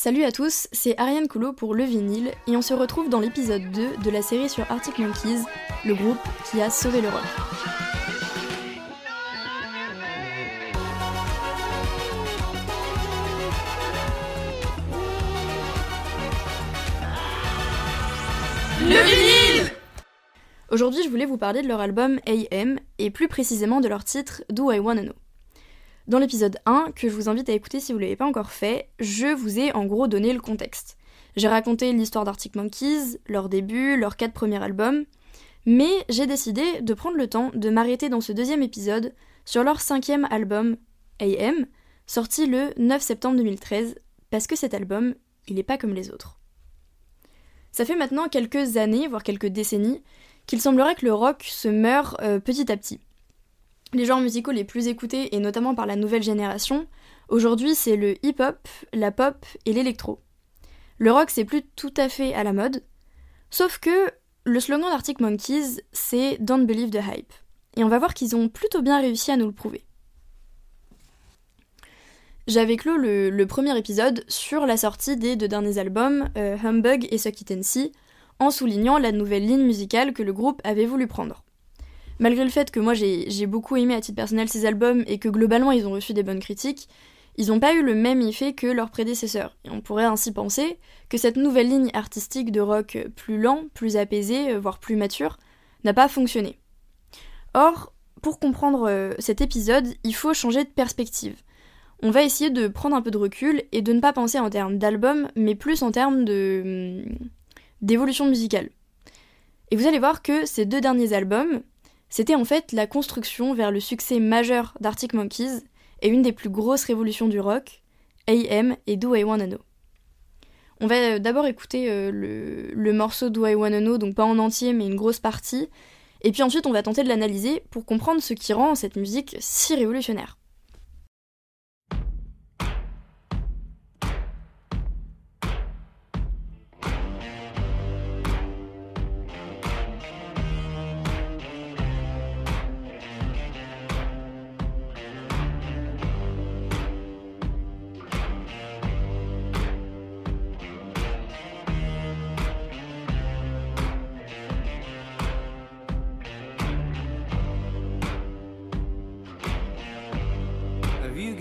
Salut à tous, c'est Ariane Coulot pour Le Vinyle et on se retrouve dans l'épisode 2 de la série sur Arctic Monkeys, le groupe qui a sauvé le rock. Le vinyle Aujourd'hui, je voulais vous parler de leur album AM et plus précisément de leur titre Do I Wanna Know? Dans l'épisode 1, que je vous invite à écouter si vous ne l'avez pas encore fait, je vous ai en gros donné le contexte. J'ai raconté l'histoire d'Arctic Monkeys, leur début, leurs quatre premiers albums, mais j'ai décidé de prendre le temps de m'arrêter dans ce deuxième épisode sur leur cinquième album, AM, sorti le 9 septembre 2013, parce que cet album, il n'est pas comme les autres. Ça fait maintenant quelques années, voire quelques décennies, qu'il semblerait que le rock se meurt euh, petit à petit les genres musicaux les plus écoutés, et notamment par la nouvelle génération, aujourd'hui c'est le hip-hop, la pop et l'électro. Le rock c'est plus tout à fait à la mode, sauf que le slogan d'Arctic Monkeys c'est Don't Believe the Hype. Et on va voir qu'ils ont plutôt bien réussi à nous le prouver. J'avais clos le, premier épisode sur la sortie des deux derniers albums, euh, Humbug et Suck It and See, en soulignant la nouvelle ligne musicale que le groupe avait voulu prendre malgré le fait que moi j'ai beaucoup aimé à titre personnel ces albums et que globalement ils ont reçu des bonnes critiques, ils n'ont pas eu le même effet que leurs prédécesseurs. Et on pourrait ainsi penser que cette nouvelle ligne artistique de rock plus lent, plus apaisé, euh, voire plus mature, n'a pas fonctionné. Or, pour comprendre euh, cet épisode, il faut changer de perspective. On va essayer de prendre un peu de recul et de ne pas penser en termes d'album, mais plus en termes hum, d'évolution musicale. Et vous allez voir que ces deux derniers albums, c'était en fait la construction vers le succès majeur d'Arctic Monkeys et une des plus grosses révolutions du rock, AM et Do I Wanna. On va euh, d'abord écouter euh, le, le, morceau Do I Wanna Know, donc pas en entier mais une grosse partie, et puis ensuite on va tenter de l'analyser pour comprendre ce qui rend cette musique si révolutionnaire.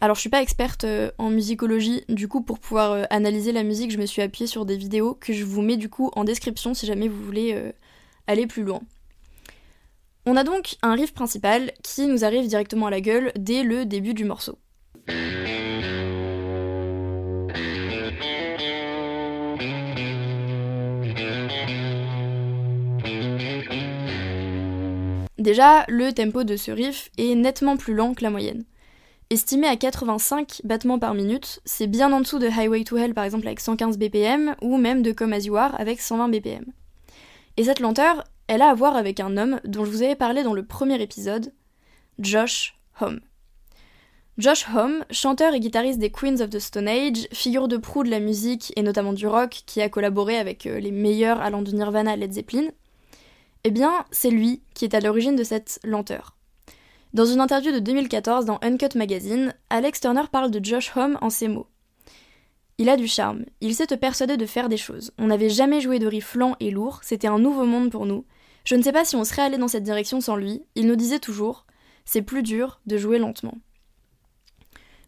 Alors je suis pas experte euh, en musicologie, du coup pour pouvoir euh, analyser la musique, je me suis appuyée sur des vidéos que je vous mets du coup en description si jamais vous voulez euh, aller plus loin. On a donc un riff principal qui nous arrive directement à la gueule dès le début du morceau. Déjà, le tempo de ce riff est nettement plus lent que la moyenne. Estimé à 85 battements par minute, c'est bien en dessous de Highway to Hell par exemple avec 115 BPM ou même de Come As You Are avec 120 BPM. Et cette lenteur, elle a à voir avec un homme dont je vous avais parlé dans le premier épisode, Josh Homme. Josh Homme, chanteur et guitariste des Queens of the Stone Age, figure de proue de la musique et notamment du rock, qui a collaboré avec euh, les meilleurs allant de Nirvana à Led Zeppelin, eh bien, c'est lui qui est à l'origine de cette lenteur. Dans une interview de 2014 dans Uncut Magazine, Alex Turner parle de Josh Homme en ces mots. Il a du charme, il sait te persuader de faire des choses. On n'avait jamais joué de riff lent et lourd, c'était un nouveau monde pour nous. Je ne sais pas si on serait allé dans cette direction sans lui, il nous disait toujours c'est plus dur de jouer lentement.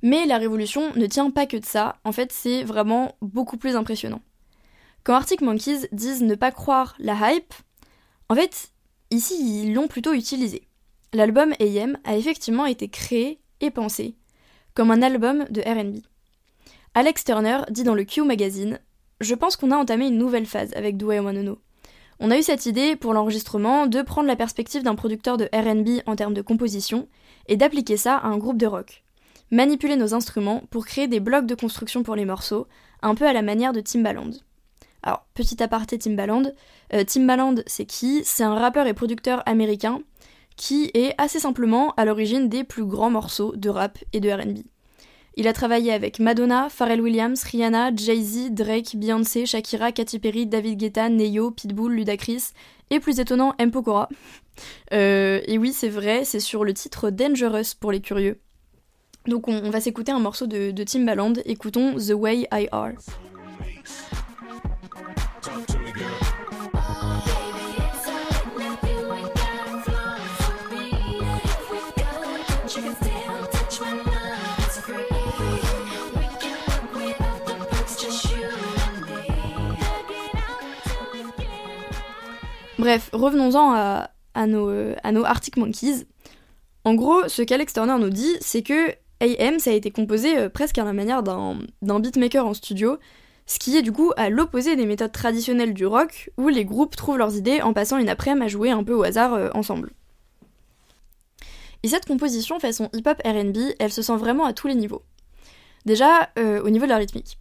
Mais la révolution ne tient pas que de ça, en fait c'est vraiment beaucoup plus impressionnant. Quand Arctic Monkeys disent ne pas croire la hype, en fait, ici ils l'ont plutôt utilisé. L'album AM a effectivement été créé et pensé comme un album de RB. Alex Turner dit dans le Q Magazine Je pense qu'on a entamé une nouvelle phase avec Do I Wanna Know. On a eu cette idée pour l'enregistrement de prendre la perspective d'un producteur de RB en termes de composition et d'appliquer ça à un groupe de rock. Manipuler nos instruments pour créer des blocs de construction pour les morceaux, un peu à la manière de Timbaland. Alors, petit aparté Timbaland. Euh, Timbaland, c'est qui? C'est un rappeur et producteur américain qui est assez simplement à l'origine des plus grands morceaux de rap et de RB. Il a travaillé avec Madonna, Pharrell Williams, Rihanna, Jay-Z, Drake, Beyoncé, Shakira, Katy Perry, David Guetta, Neyo, Pitbull, Ludacris et plus étonnant, M. Pokora. Euh, et oui, c'est vrai, c'est sur le titre Dangerous pour les curieux. Donc on, va s'écouter un morceau de, de Timbaland, écoutons The Way I Are. Bref, revenons-en à, nos, à nos Arctic Monkeys. En gros, ce qu'Alex Turner nous dit, c'est que AM, ça a été composé euh, presque à la manière d'un beatmaker en studio, ce qui est du coup à l'opposé des méthodes traditionnelles du rock, où les groupes trouvent leurs idées en passant une après-midi à jouer un peu au hasard euh, ensemble. Et cette composition façon hip-hop RB, elle se sent vraiment à tous les niveaux. Déjà, euh, au niveau de la rythmique.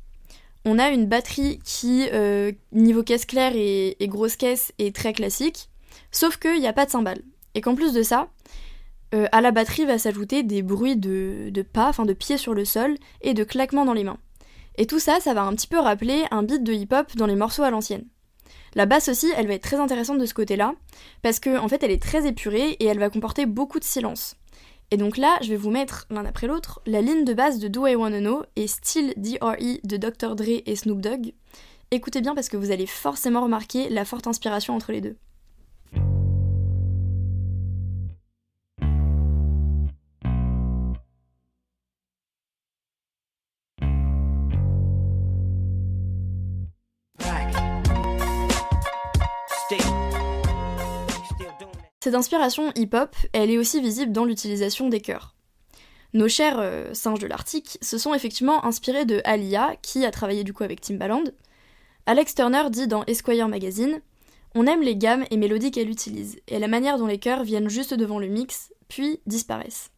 On a une batterie qui, euh, niveau caisse claire et, grosse caisse, est très classique, sauf qu'il n'y a pas de cymbales. Et qu'en plus de ça, euh, à la batterie va s'ajouter des bruits de, pas, enfin de pieds sur le sol, et de claquements dans les mains. Et tout ça, ça va un petit peu rappeler un beat de hip-hop dans les morceaux à l'ancienne. La basse aussi, elle va être très intéressante de ce côté-là, parce qu'en en fait, elle est très épurée et elle va comporter beaucoup de silence. Et donc là, je vais vous mettre l'un après l'autre la ligne de base de Do I Wanna Know et Still DRE de Dr. Dre et Snoop Dogg. Écoutez bien parce que vous allez forcément remarquer la forte inspiration entre les deux. Cette inspiration hip-hop, elle est aussi visible dans l'utilisation des chœurs. Nos chers euh, singes de l'Arctique se sont effectivement inspirés de Alia, qui a travaillé du coup avec Timbaland. Alex Turner dit dans Esquire Magazine On aime les gammes et mélodies qu'elle utilise, et la manière dont les chœurs viennent juste devant le mix, puis disparaissent.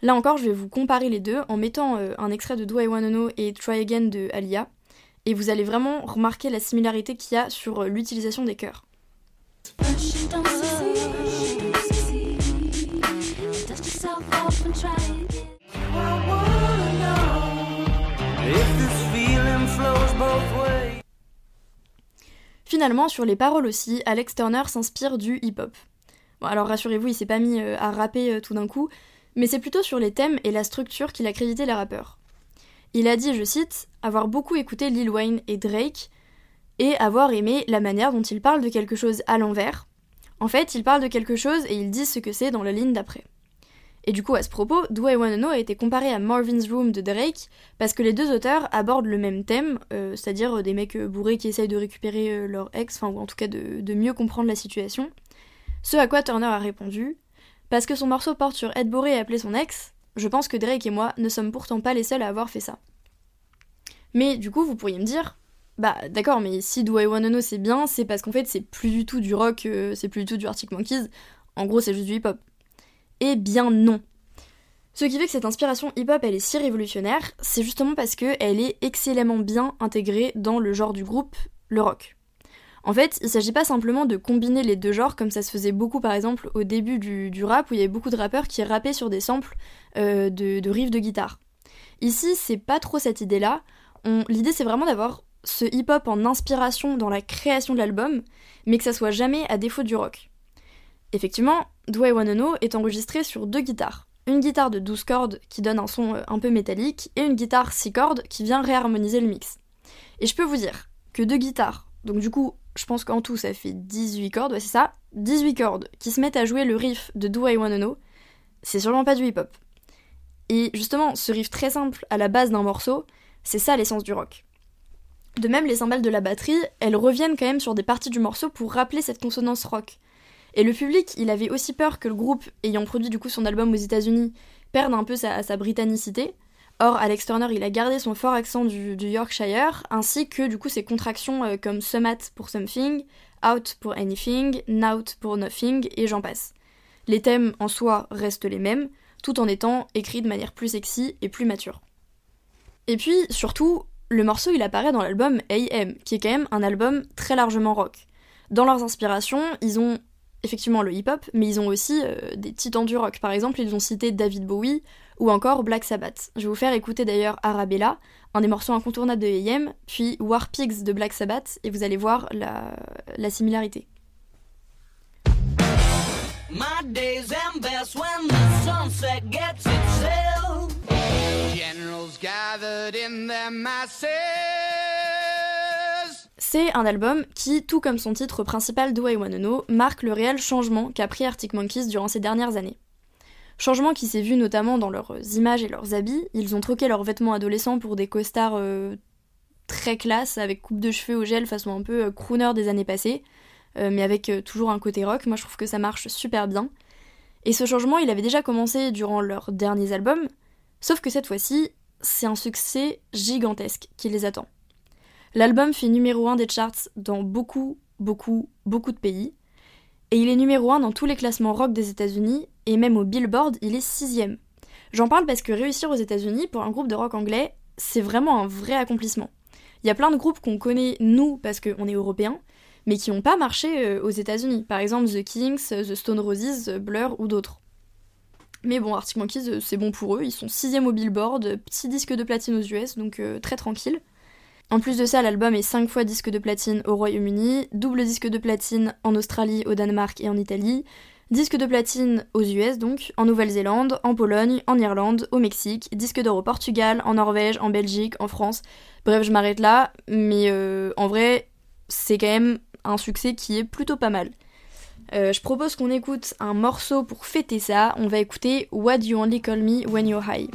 Là encore, je vais vous comparer les deux en mettant euh, un extrait de Do I Wanna Know et Try Again de Alia, et vous allez vraiment remarquer la similarité qu'il y a sur euh, l'utilisation des chœurs. Finalement, sur les paroles aussi, Alex Turner s'inspire du hip-hop. Bon, alors rassurez-vous, il s'est pas mis euh, à rapper euh, tout d'un coup, mais c'est plutôt sur les thèmes et la structure qu'il a crédité les rappeurs. Il a dit, je cite, avoir beaucoup écouté Lil Wayne et Drake, et avoir aimé la manière dont ils parlent de quelque chose à l'envers. En fait, ils parlent de quelque chose et ils disent ce que c'est dans la ligne d'après. Et du coup, à ce propos, Do I a été comparé à Marvin's Room de Drake parce que les deux auteurs abordent le même thème, euh, c'est-à-dire des mecs euh, bourrés qui essayent de récupérer euh, leur ex, enfin, ou en tout cas de, mieux comprendre la situation. Ce à quoi Turner a répondu Parce que son morceau porte sur Ed Bourré et appeler son ex, je pense que Drake et moi ne sommes pourtant pas les seuls à avoir fait ça. Mais du coup, vous pourriez me dire, bah d'accord, mais si Do I Wanna c'est bien, c'est parce qu'en fait c'est plus du tout du rock, c'est plus du tout du Arctic Monkeys, en gros c'est juste du hip-hop. Eh bien non. Ce qui fait que cette inspiration hip-hop elle est si révolutionnaire, c'est justement parce qu'elle est excellemment bien intégrée dans le genre du groupe, le rock. En fait, il s'agit pas simplement de combiner les deux genres comme ça se faisait beaucoup par exemple au début du, rap où il y avait beaucoup de rappeurs qui rappaient sur des samples euh, de, riffs de guitare. Ici, c'est pas trop cette idée-là. L'idée c'est vraiment d'avoir ce hip-hop en inspiration dans la création de l'album, mais que ça soit jamais à défaut du rock. Effectivement, Do I Wanna Know est enregistré sur deux guitares. Une guitare de 12 cordes qui donne un son euh, un peu métallique et une guitare 6 cordes qui vient réharmoniser le mix. Et je peux vous dire que deux guitares, donc du coup, je pense qu'en tout ça fait 18 cordes, ouais c'est ça, 18 cordes qui se mettent à jouer le riff de Do I Wanna Know, c'est sûrement pas du hip-hop. Et justement, ce riff très simple à la base d'un morceau, c'est ça l'essence du rock. De même, les cymbales de la batterie, elles reviennent quand même sur des parties du morceau pour rappeler cette consonance rock. Et le public, il avait aussi peur que le groupe, ayant produit du coup son album aux États-Unis, perde un peu sa, britannicité. Or, Alex Turner, il a gardé son fort accent du, Yorkshire, ainsi que du coup ses contractions euh, comme Sumat pour Something, Out pour Anything, Nout pour Nothing, et j'en passe. Les thèmes en soi restent les mêmes, tout en étant écrits de manière plus sexy et plus mature. Et puis, surtout, le morceau il apparaît dans l'album AM, qui est quand même un album très largement rock. Dans leurs inspirations, ils ont effectivement le hip-hop, mais ils ont aussi euh, des titans du rock. Par exemple, ils ont cité David Bowie ou encore Black Sabbath. Je vais vous faire écouter d'ailleurs Arabella, un des morceaux incontournables de AM, puis War Pigs de Black Sabbath, et vous allez voir la, la similarité. C'est un album qui, tout comme son titre principal Do I Wanna Know, marque le réel changement qu'a pris Arctic Monkeys durant ces dernières années. Changement qui s'est vu notamment dans leurs images et leurs habits. Ils ont troqué leurs vêtements adolescents pour des costards euh, très classe, avec coupe de cheveux au gel façon un peu euh, crooner des années passées. Euh, mais avec toujours un côté rock. Moi, je trouve que ça marche super bien. Et ce changement, il avait déjà commencé durant leurs derniers albums, sauf que cette fois-ci, c'est un succès gigantesque qui les attend. L'album fait numéro 1 des charts dans beaucoup, beaucoup, beaucoup de pays, et il est numéro 1 dans tous les classements rock des États-Unis, et même au Billboard, il est sixième. J'en parle parce que réussir aux États-Unis pour un groupe de rock anglais, c'est vraiment un vrai accomplissement. Il y a plein de groupes qu'on connaît, nous, parce qu'on est européens, mais qui n'ont pas marché euh, aux États-Unis. Par exemple, The Kings, The Stone Roses, Blur ou d'autres. Mais bon, Arctic Monkeys, euh, c'est bon pour eux, ils sont sixième au Billboard, petit disque de platine aux US, donc euh, très tranquille. En plus de ça, l'album est 5 fois disque de platine au Royaume-Uni, double disque de platine en Australie, au Danemark et en Italie, disque de platine aux US donc, en Nouvelle-Zélande, en Pologne, en Irlande, au Mexique, disque d'or au Portugal, en Norvège, en Belgique, en France. Bref, je m'arrête là, mais en vrai, c'est quand même un succès qui est plutôt pas mal. Euh, je propose qu'on écoute un morceau pour fêter ça. On va écouter What You Only Call Me When You're High.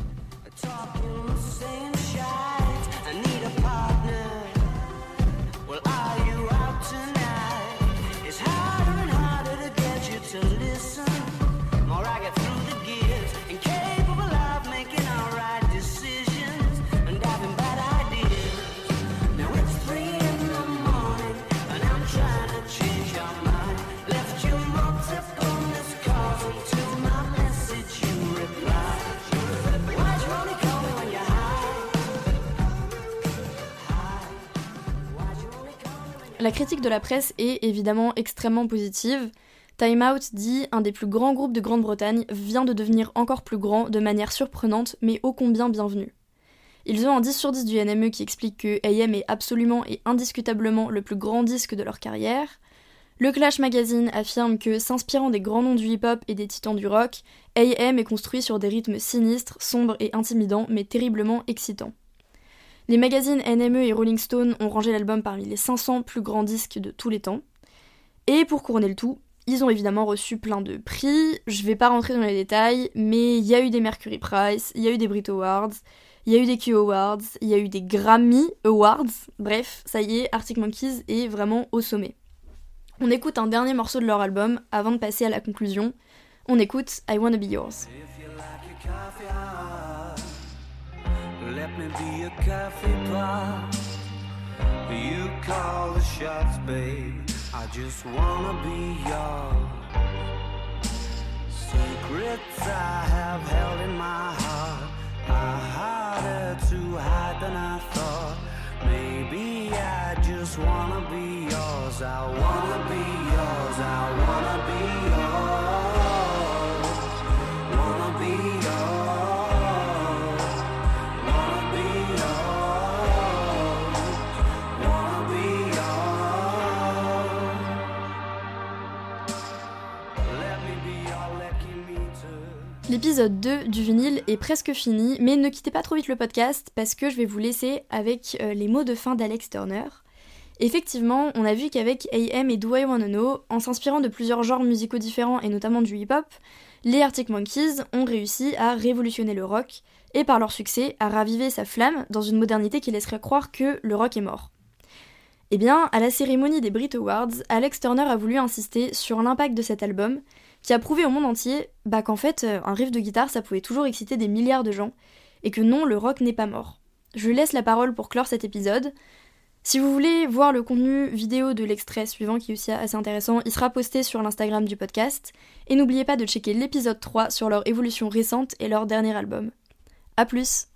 La critique de la presse est évidemment extrêmement positive. Time Out dit un des plus grands groupes de Grande-Bretagne vient de devenir encore plus grand de manière surprenante mais ô combien bienvenue. Ils ont un 10 sur 10 du NME qui explique que AM est absolument et indiscutablement le plus grand disque de leur carrière. Le Clash Magazine affirme que, s'inspirant des grands noms du hip-hop et des titans du rock, AM est construit sur des rythmes sinistres, sombres et intimidants, mais terriblement excitants. Les magazines NME et Rolling Stone ont rangé l'album parmi les 500 plus grands disques de tous les temps. Et pour couronner le tout, ils ont évidemment reçu plein de prix. Je vais pas rentrer dans les détails, mais il y a eu des Mercury Prize, il y a eu des Brit Awards, il y a eu des Q Awards, il y a eu des Grammy Awards. Bref, ça y est, Arctic Monkeys est vraiment au sommet. On écoute un dernier morceau de leur album avant de passer à la conclusion. On écoute I Wanna Be Yours. Let me be a coffee pot. You call the shots, babe. I just wanna be yours. Secrets I have held in my heart are harder to hide than I thought. Maybe I just wanna be yours. I wanna be yours. I wanna be yours. L'épisode 2 du vinyle est presque fini, mais ne quittez pas trop vite le podcast parce que je vais vous laisser avec euh, les mots de fin d'Alex Turner. Effectivement, on a vu qu'avec AM et Do I Wanna Know, en s'inspirant de plusieurs genres musicaux différents et notamment du hip-hop, les Arctic Monkeys ont réussi à révolutionner le rock et par leur succès à raviver sa flamme dans une modernité qui laisserait croire que le rock est mort. Eh bien, à la cérémonie des Brit Awards, Alex Turner a voulu insister sur l'impact de cet album, qui a prouvé au monde entier bah, qu'en fait, euh, un riff de guitare, ça pouvait toujours exciter des milliards de gens, et que non, le rock n'est pas mort. Je laisse la parole pour clore cet épisode. Si vous voulez voir le contenu vidéo de l'extrait suivant, qui est aussi assez intéressant, il sera posté sur l'Instagram du podcast. Et n'oubliez pas de checker l'épisode 3 sur leur évolution récente et leur dernier album. A plus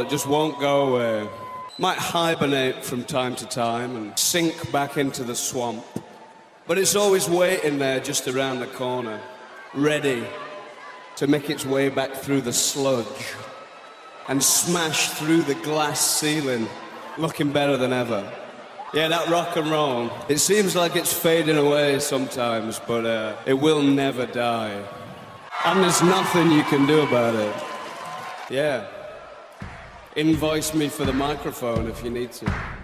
it just won't go away. Might hibernate from time to time and sink back into the swamp. But it's always waiting there just around the corner, ready to make its way back through the sludge and smash through the glass ceiling, looking better than ever. Yeah, that rock and roll, it seems like it's fading away sometimes, but uh, it will never die. And there's nothing you can do about it. Yeah. Invoice me for the microphone if you need to.